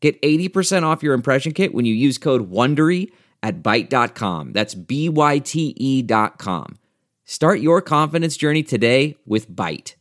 Get 80% off your impression kit when you use code WONDERY at Byte.com. That's B-Y-T-E dot com. Start your confidence journey today with Byte.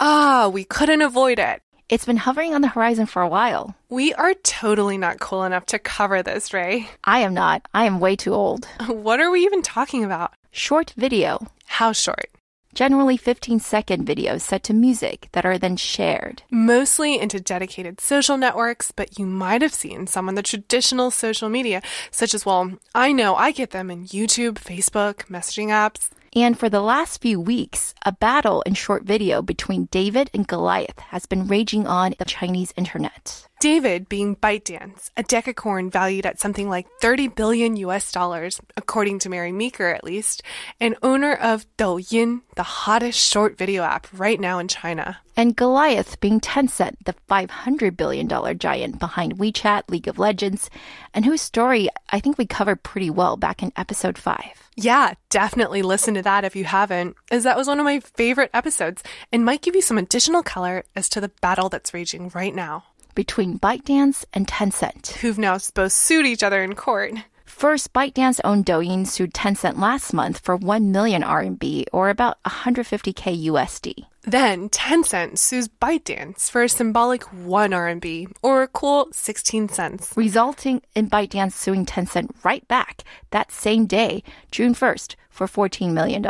Ah, we couldn't avoid it. It's been hovering on the horizon for a while. We are totally not cool enough to cover this, Rui. I am not. I am way too old. What are we even talking about? Short video. How short? Generally 15 second videos set to music that are then shared. Mostly into dedicated social networks, but you might have seen some on the traditional social media, such as, well, I know I get them in YouTube, Facebook, messaging apps. And for the last few weeks, a battle in short video between David and Goliath has been raging on the Chinese internet. David being ByteDance, a decacorn valued at something like 30 billion US dollars, according to Mary Meeker at least, and owner of Douyin, the hottest short video app right now in China. And Goliath being Tencent, the $500 billion giant behind WeChat, League of Legends, and whose story I think we covered pretty well back in episode 5. Yeah, definitely listen to that if you haven't, as that was one of my favorite episodes and might give you some additional color as to the battle that's raging right now between ByteDance and Tencent, who've now both sued each other in court. First, ByteDance owned Douyin sued Tencent last month for 1 million RMB or about 150k USD. Then Tencent sues ByteDance for a symbolic 1 RMB or a cool 16 cents, resulting in ByteDance suing Tencent right back that same day, June 1st, for $14 million.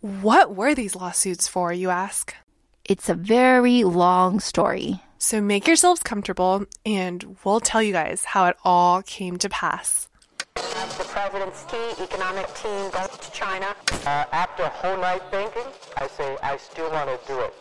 What were these lawsuits for, you ask? It's a very long story. So make yourselves comfortable and we'll tell you guys how it all came to pass. The president's key economic team goes to China. Uh, after a whole night thinking, I say I still want to do it.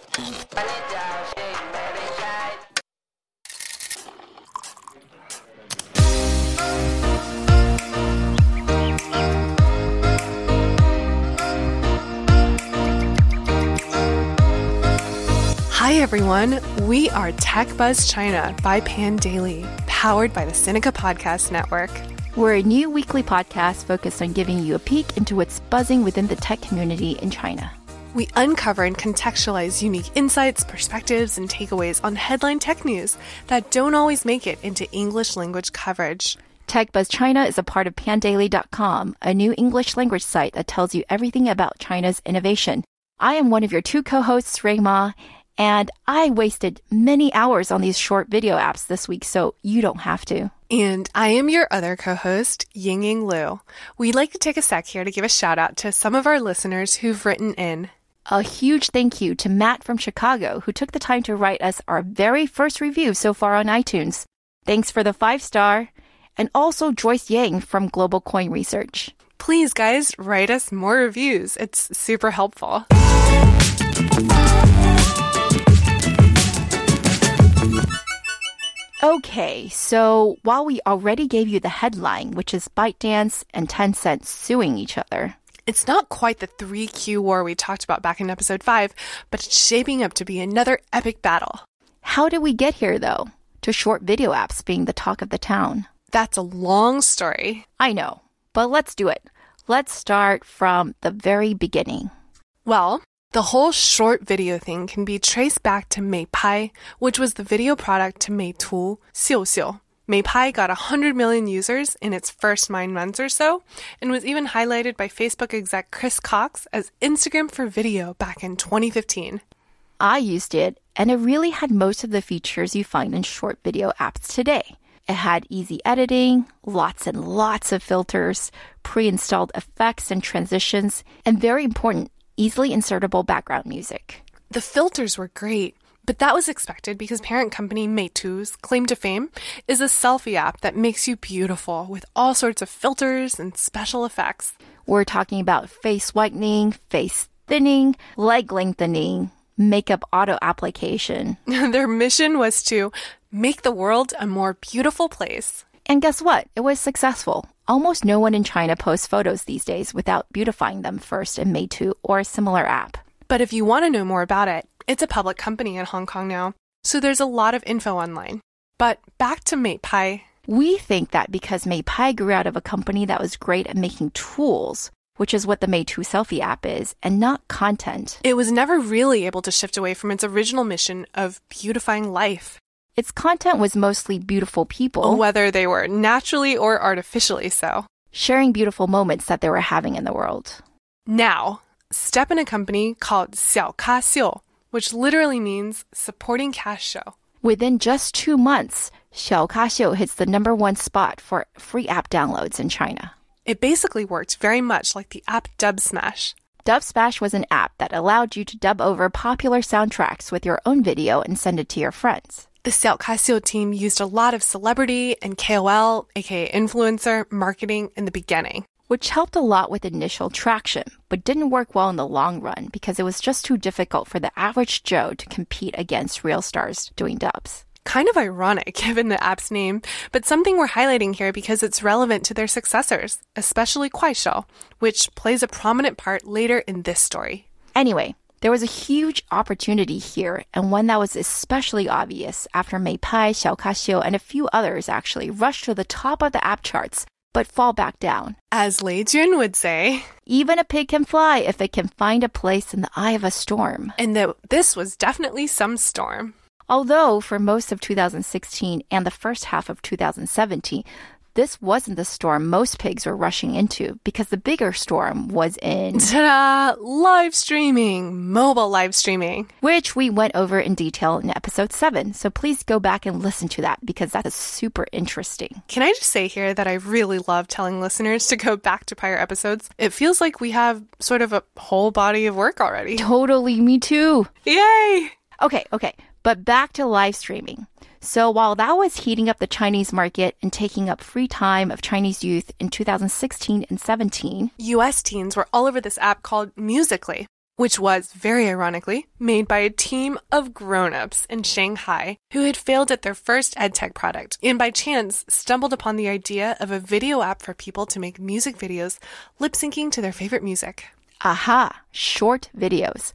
Hi, everyone. We are Tech Buzz China by Pandaily, powered by the Sinica Podcast Network. We're a new weekly podcast focused on giving you a peek into what's buzzing within the tech community in China. We uncover and contextualize unique insights, perspectives, and takeaways on headline tech news that don't always make it into English language coverage. TechBuzz China is a part of pandaily.com, a new English language site that tells you everything about China's innovation. I am one of your two co-hosts, Rui Ma, and I wasted many hours on these short video apps this week, so you don't have to. And I am your other co host, Ying Ying Lu. We'd like to take a sec here to give a shout out to some of our listeners who've written in. A huge thank you to Matt from Chicago, who took the time to write us our very first review so far on iTunes. Thanks for the five star. And also Joyce Yang from Global Coin Research. Please, guys, write us more reviews. It's super helpful. Okay, so while we already gave you the headline, which is ByteDance and Tencent suing each other, it's not quite the 3Q war we talked about back in episode 5, but it's shaping up to be another epic battle. How did we get here, though, to short video apps being the talk of the town? That's a long story. I know, but let's do it. Let's start from the very beginning. Well, the whole short video thing can be traced back to Meipai, which was the video product to Meitu, Xiuxiu. Meipai got 100 million users in its first nine months or so, and was even highlighted by Facebook exec Chris Cox as Instagram for video back in 2015. I used it, and it really had most of the features you find in short video apps today. It had easy editing, lots and lots of filters, pre installed effects and transitions, and very important, easily insertable background music. The filters were great, but that was expected because parent company Meitu's claim to fame is a selfie app that makes you beautiful with all sorts of filters and special effects. We're talking about face whitening, face thinning, leg lengthening, makeup auto application. Their mission was to make the world a more beautiful place. And guess what? It was successful. Almost no one in China posts photos these days without beautifying them first in Meitu or a similar app. But if you want to know more about it, it's a public company in Hong Kong now, so there's a lot of info online. But back to Meipai. We think that because Meipai grew out of a company that was great at making tools, which is what the Meitu selfie app is, and not content. It was never really able to shift away from its original mission of beautifying life, Its content was mostly beautiful people whether they were naturally or artificially so. sharing beautiful moments that they were having in the world. Now, step in a company called Xiao Ka Xiu, which literally means supporting cash show. Within just two months, Xiao Kaxiu hits the number one spot for free app downloads in China. It basically worked very much like the app Dub Smash. Dub Smash was an app that allowed you to dub over popular soundtracks with your own video and send it to your friends. The Ka Xiu team used a lot of celebrity and KOL, aka influencer, marketing in the beginning. which helped a lot with initial traction, but didn't work well in the long run because it was just too difficult for the average Joe to compete against real stars doing dubs. Kind of ironic given the app's name, but something we're highlighting here because it's relevant to their successors, especially Kuaishou, which plays a prominent part later in this story. Anyway, there was a huge opportunity here, and one that was especially obvious after Meipai, Xiaokaxiu, and a few others actually rushed to the top of the app charts, but fall back down. As Lei Jun would say, Even a pig can fly if it can find a place in the eye of a storm. and that this was definitely some storm. Although for most of 2016 and the first half of 2017, this wasn't the storm most pigs were rushing into because the bigger storm was in, Ta-da! Live streaming, mobile live streaming. which we went over in detail in episode 7. So please go back and listen to that because that is super interesting. Can I just say here that I really love telling listeners to go back to prior episodes? It feels like we have sort of a whole body of work already. Totally, me too. Yay! Okay, okay. But back to live streaming. So while that was heating up the Chinese market and taking up free time of Chinese youth in 2016 and 17, US teens were all over this app called Musically, which was, very ironically, made by a team of grown-ups in Shanghai who had failed at their first edtech product and by chance stumbled upon the idea of a video app for people to make music videos lip syncing to their favorite music. aha, short videos.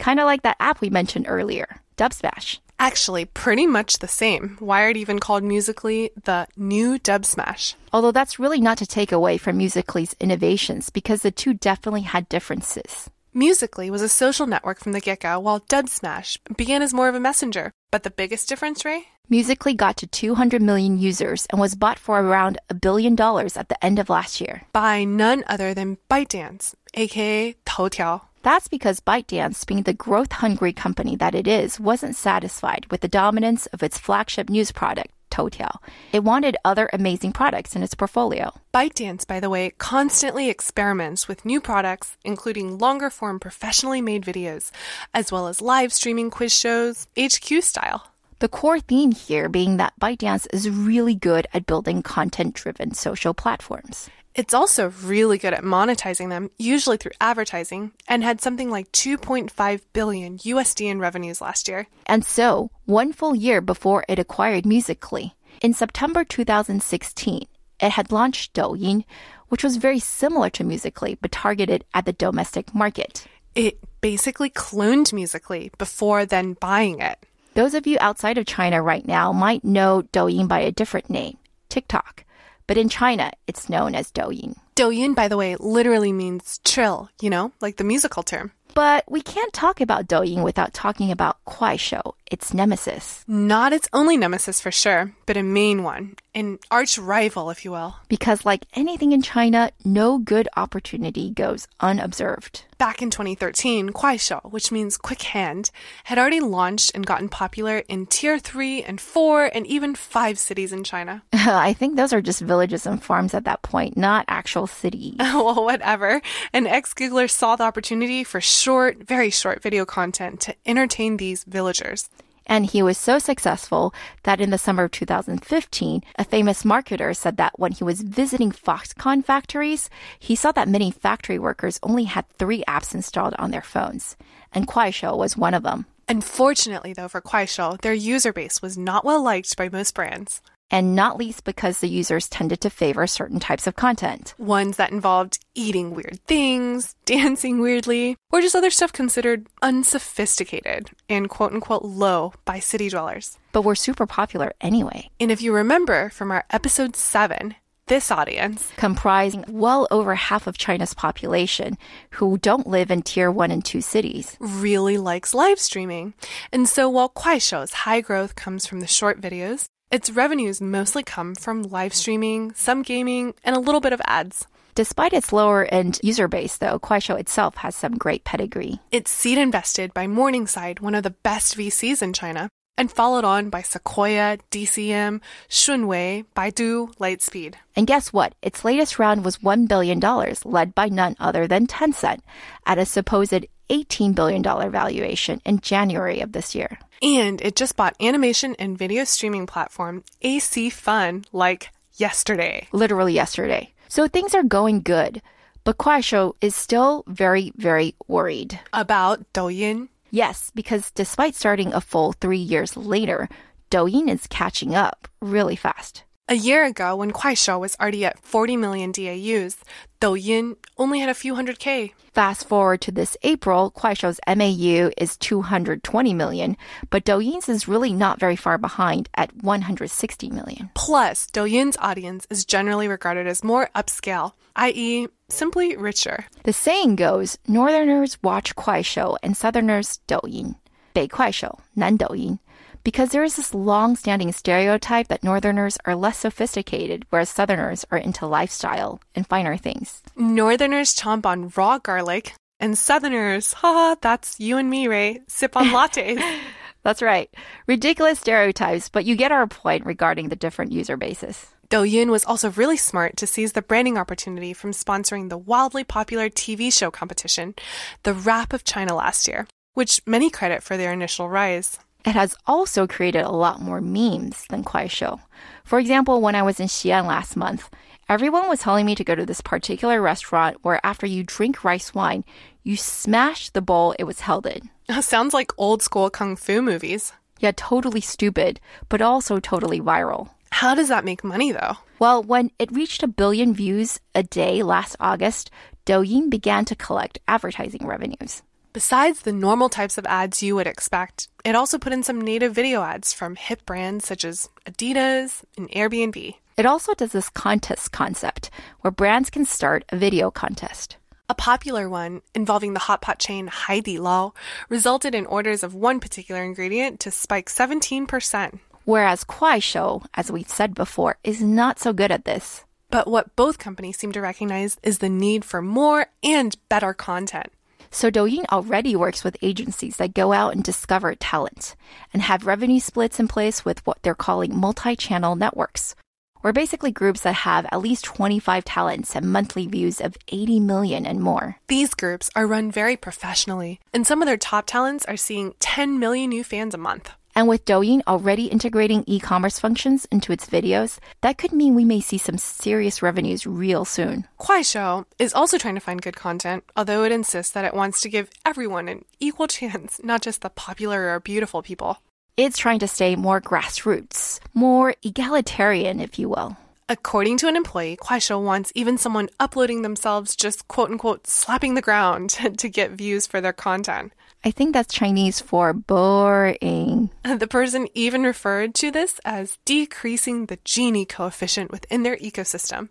Kind of like that app we mentioned earlier, Dubsmash. Actually, pretty much the same. Wired even called Musically the new Dub Smash. Although that's really not to take away from Musically's innovations because the two definitely had differences. Musically was a social network from the get-go, while Dub Smash began as more of a messenger. But the biggest difference, Rui? Musically got to 200 million users and was bought for around a billion dollars at the end of last year. By none other than ByteDance, aka Toutiao. That's because ByteDance, being the growth hungry company that it is, wasn't satisfied with the dominance of its flagship news product, Toutiao. It wanted other amazing products in its portfolio. ByteDance, by the way, constantly experiments with new products, including longer form professionally made videos, as well as live streaming quiz shows, HQ style. The core theme here being that ByteDance is really good at building content driven social platforms. It's also really good at monetizing them, usually through advertising, and had something like 2.5 billion USD in revenues last year. And so, one full year before it acquired Musically, in September 2016, it had launched Douyin, which was very similar to Musically but targeted at the domestic market. It basically cloned Musically before then buying it. Those of you outside of China right now might know Douyin by a different name, TikTok. But in China, it's known as Douyin. Douyin, by the way, literally means trill, you know, like the musical term. But we can't talk about Douyin without talking about Kuaishou, its nemesis. Not its only nemesis for sure, but a main one, an arch rival, if you will. Because, like anything in China, no good opportunity goes unobserved. Back in 2013, Kuaishou, which means quick hand, had already launched and gotten popular in tier 3 and 4 and even 5 cities in China. I think those are just villages and farms at that point, not actual cities. well, whatever. An ex Googler saw the opportunity for short, very short video content to entertain these villagers. And he was so successful that in the summer of 2015, a famous marketer said that when he was visiting Foxconn factories, he saw that many factory workers only had three apps installed on their phones. And Kuaishou was one of them. Unfortunately, though, for Kuaishou, their user base was not well liked by most brands. And not least because the users tended to favor certain types of content. Ones that involved eating weird things, dancing weirdly, or just other stuff considered unsophisticated and quote unquote low by city dwellers. But were super popular anyway, And if you remember from our episode 7, this audience, comprising well over half of China's population who don't live in tier 1 and 2 cities. really likes live streaming. And so while Kuaishou's high growth comes from the short videos, its revenues mostly come from live streaming, some gaming, and a little bit of ads. Despite its lower end user base, though, Kuaishou itself has some great pedigree. It's seed invested by Morningside, one of the best VCs in China, and followed on by Sequoia, DCM, Shunwei, Baidu, Lightspeed. And guess what? Its latest round was $1 billion, led by none other than Tencent, at a supposed $18 billion valuation in January of this year. And it just bought animation and video streaming platform AC Fun like yesterday. literally yesterday. So things are going good, but Kuaishou is still very, very worried. About Douyin. Yes, because despite starting a full three years later, Douyin is catching up really fast. A year ago, when Kuaishou was already at 40 million DAUs, Douyin only had a few hundred K. Fast forward to this April, Kuaishou's MAU is 220 million, but Douyin's is really not very far behind at 160 million. Plus, Douyin's audience is generally regarded as more upscale, i.e., simply richer. The saying goes, Northerners watch Kuaishou and Southerners Douyin. 北快手,南抖音. Because there is this long-standing stereotype that Northerners are less sophisticated, whereas Southerners are into lifestyle and finer things. Northerners chomp on raw garlic, and Southerners, ha, that's you and me, Rui, sip on lattes. That's right. Ridiculous stereotypes, but you get our point regarding the different user bases. Douyin was also really smart to seize the branding opportunity from sponsoring the wildly popular TV show competition, The Rap of China last year, which many credit for their initial rise. It has also created a lot more memes than Kuaishou. For example, when I was in Xi'an last month, everyone was telling me to go to this particular restaurant where after you drink rice wine, you smash the bowl it was held in. Sounds like old school kung fu movies. Yeah, totally stupid, but also totally viral. How does that make money though? Well, when it reached a billion views a day last August, Douyin began to collect advertising revenues. Besides the normal types of ads you would expect, it also put in some native video ads from hip brands such as Adidas and Airbnb. It also does this contest concept where brands can start a video contest. A popular one involving the hot pot chain Haidilao resulted in orders of one particular ingredient to spike 17%. Whereas Kuaishou, as we've said before, is not so good at this. But what both companies seem to recognize is the need for more and better content. So Douyin already works with agencies that go out and discover talent and have revenue splits in place with what they're calling multi-channel networks, or basically groups that have at least 25 talents and monthly views of 80 million and more. These groups are run very professionally, and some of their top talents are seeing 10 million new fans a month. And with Douyin already integrating e-commerce functions into its videos, that could mean we may see some serious revenues real soon. Kuaishou is also trying to find good content, although it insists that it wants to give everyone an equal chance, not just the popular or beautiful people. It's trying to stay more grassroots, more egalitarian, if you will. According to an employee, Kuaishou wants even someone uploading themselves just quote unquote slapping the ground to get views for their content. I think that's Chinese for boring. The person even referred to this as decreasing the Gini coefficient within their ecosystem.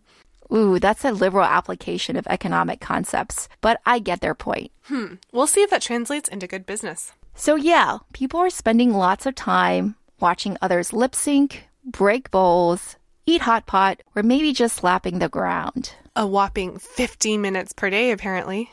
Ooh, that's a liberal application of economic concepts, but I get their point. Hmm, we'll see if that translates into good business. So, yeah, people are spending lots of time watching others lip sync, break bowls, eat hot pot, or maybe just slapping the ground. A whopping 15 minutes per day, apparently.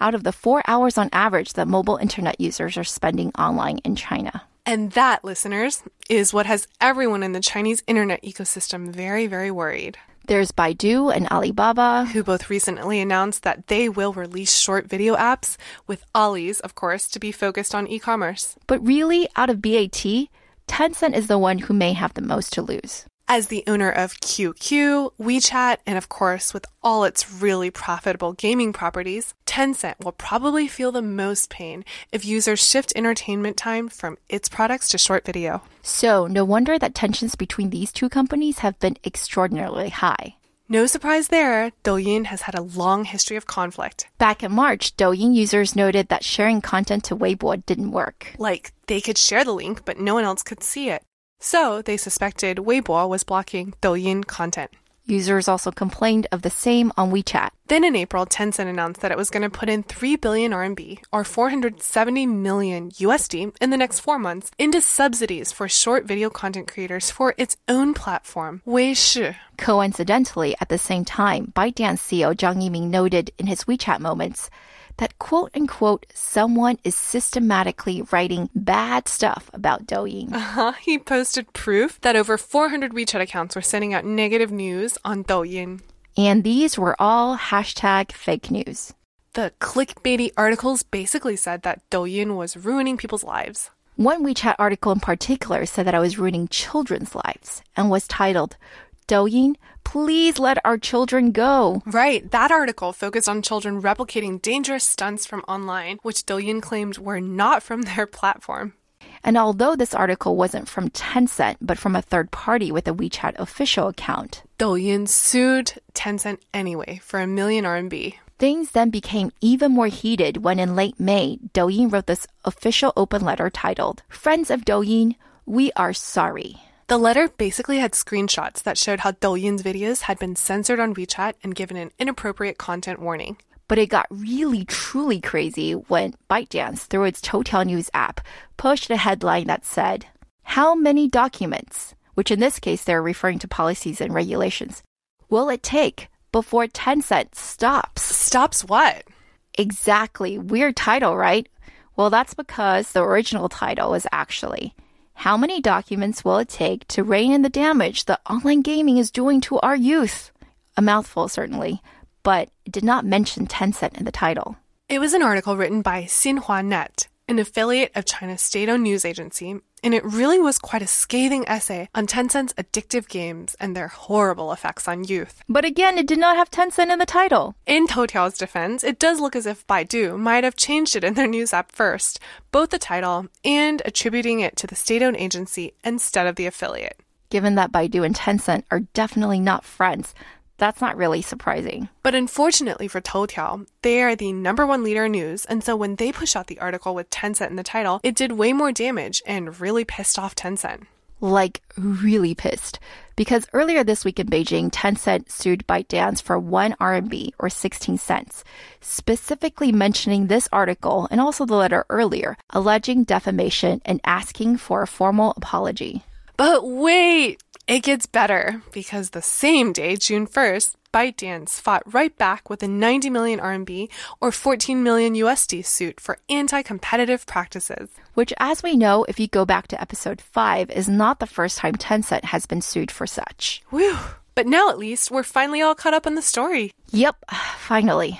Out of the four hours on average that mobile internet users are spending online in China. And that, listeners, is what has everyone in the Chinese internet ecosystem very, very worried. There's Baidu and Alibaba. Who both recently announced that they will release short video apps, with Ali's, of course, to be focused on e commerce. But really, out of BAT, Tencent is the one who may have the most to lose. As the owner of QQ, WeChat, and of course, with all its really profitable gaming properties, Tencent will probably feel the most pain if users shift entertainment time from its products to short video. So, no wonder that tensions between these two companies have been extraordinarily high. No surprise there, Douyin has had a long history of conflict. Back in March, Douyin users noted that sharing content to Weibo didn't work. Like, they could share the link, but no one else could see it. So, they suspected Weibo was blocking Douyin content. Users also complained of the same on WeChat. Then in April, Tencent announced that it was going to put in 3 billion RMB or 470 million USD in the next 4 months into subsidies for short video content creators for its own platform, Weishi. Coincidentally, at the same time, ByteDance CEO Zhang Yiming noted in his WeChat moments that quote unquote someone is systematically writing bad stuff about Douyin. Uh-huh. He posted proof that over 400 WeChat accounts were sending out negative news on Douyin. And these were all hashtag fake news. The clickbaity articles basically said that Douyin was ruining people's lives. One WeChat article in particular said that I was ruining children's lives and was titled Douyin, please let our children go. Right, that article focused on children replicating dangerous stunts from online, which Douyin claimed were not from their platform. And although this article wasn't from Tencent, but from a third party with a WeChat official account, Douyin sued Tencent anyway for a million RMB. Things then became even more heated when in late May, Douyin wrote this official open letter titled, Friends of Douyin, we are sorry. The letter basically had screenshots that showed how Douyin's videos had been censored on WeChat and given an inappropriate content warning. But it got really, truly crazy when ByteDance, through its Toutiao News app, pushed a headline that said, How many documents, which in this case they're referring to policies and regulations, will it take before Tencent stops? Stops what? Exactly. Weird title, right? Well, that's because the original title was actually how many documents will it take to rein in the damage that online gaming is doing to our youth? A mouthful, certainly, but it did not mention Tencent in the title. It was an article written by Xinhua Net, an affiliate of China's state-owned news agency, and it really was quite a scathing essay on Tencent's addictive games and their horrible effects on youth. But again, it did not have Tencent in the title. In Toutiao's defense, it does look as if Baidu might have changed it in their news app first, both the title and attributing it to the state-owned agency instead of the affiliate. Given that Baidu and Tencent are definitely not friends, that's not really surprising. But unfortunately for Toutiao, they are the number one leader in news, and so when they pushed out the article with Tencent in the title, it did way more damage and really pissed off Tencent. Like, really pissed. Because earlier this week in Beijing, Tencent sued ByteDance for 1 RMB or 16 cents, specifically mentioning this article and also the letter earlier, alleging defamation and asking for a formal apology. But wait, it gets better because the same day, June 1st, ByteDance fought right back with a 90 million RMB or 14 million USD suit for anti-competitive practices. Which, as we know, if you go back to episode 5, is not the first time Tencent has been sued for such. Whew. But now at least we're finally all caught up on the story. Yep, finally.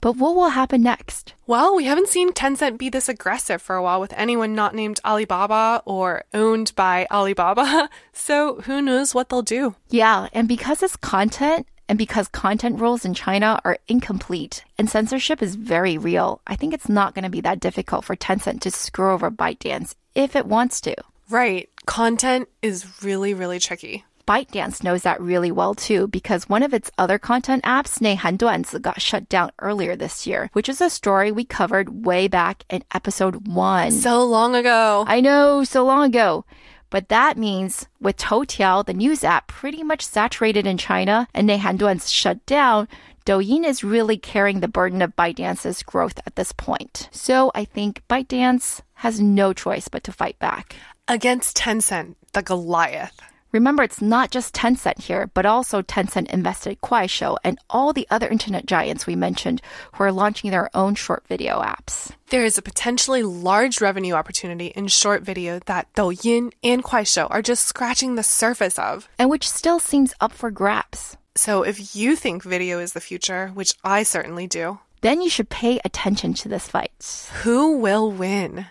But what will happen next? Well, we haven't seen Tencent be this aggressive for a while with anyone not named Alibaba or owned by Alibaba. So who knows what they'll do? Yeah, and because it's content, and because content rules in China are incomplete and censorship is very real, I think it's not going to be that difficult for Tencent to screw over ByteDance if it wants to. Right. Content is really, really tricky. ByteDance knows that really well too because one of its other content apps, Neihan Duanzi, got shut down earlier this year, which is a story we covered way back in episode one. So long ago. I know, so long ago. But that means with Toutiao, the news app, pretty much saturated in China and Neihan Duanzi shut down, Douyin is really carrying the burden of ByteDance's growth at this point. So I think ByteDance has no choice but to fight back. Against Tencent, the Goliath. Remember, it's not just Tencent here, but also Tencent invested Kuaishou and all the other internet giants we mentioned who are launching their own short video apps. There is a potentially large revenue opportunity in short video that Douyin and Kuaishou are just scratching the surface of. And which still seems up for grabs. So if you think video is the future, which I certainly do, Then you should pay attention to this fight. who will win?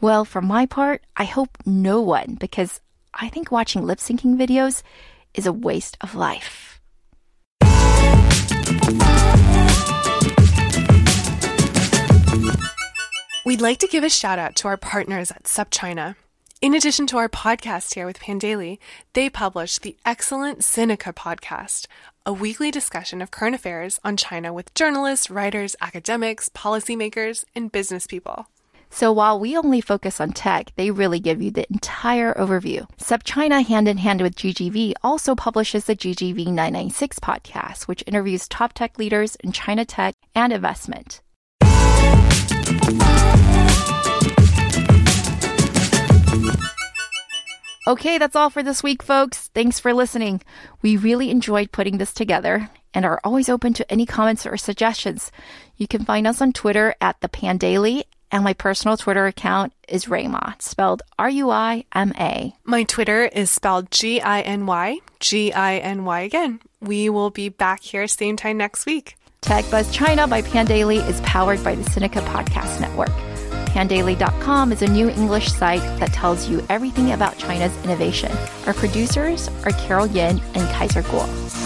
Well, for my part, I hope no one because I think watching lip syncing videos is a waste of life. We'd like to give a shout out to our partners at SupChina. In addition to our podcast here with Pandaily, they publish the excellent Sinica podcast, a weekly discussion of current affairs on China with journalists, writers, academics, policymakers, and business people. So while we only focus on tech, they really give you the entire overview. SupChina, hand in hand with GGV, also publishes the GGV 996 podcast, which interviews top tech leaders in China tech and investment. Okay, that's all for this week, folks. Thanks for listening. We really enjoyed putting this together and are always open to any comments or suggestions. You can find us on Twitter at the Pandaily, and my personal Twitter account is Ruima, spelled R U I M A. My Twitter is spelled G I N Y, G I N Y again. We will be back here same time next week. Tech Buzz China by Pandaily is powered by the Sinica Podcast Network. Pandaily.com is a new English site that tells you everything about China's innovation. Our producers are Carol Yin and Kaiser Kuo.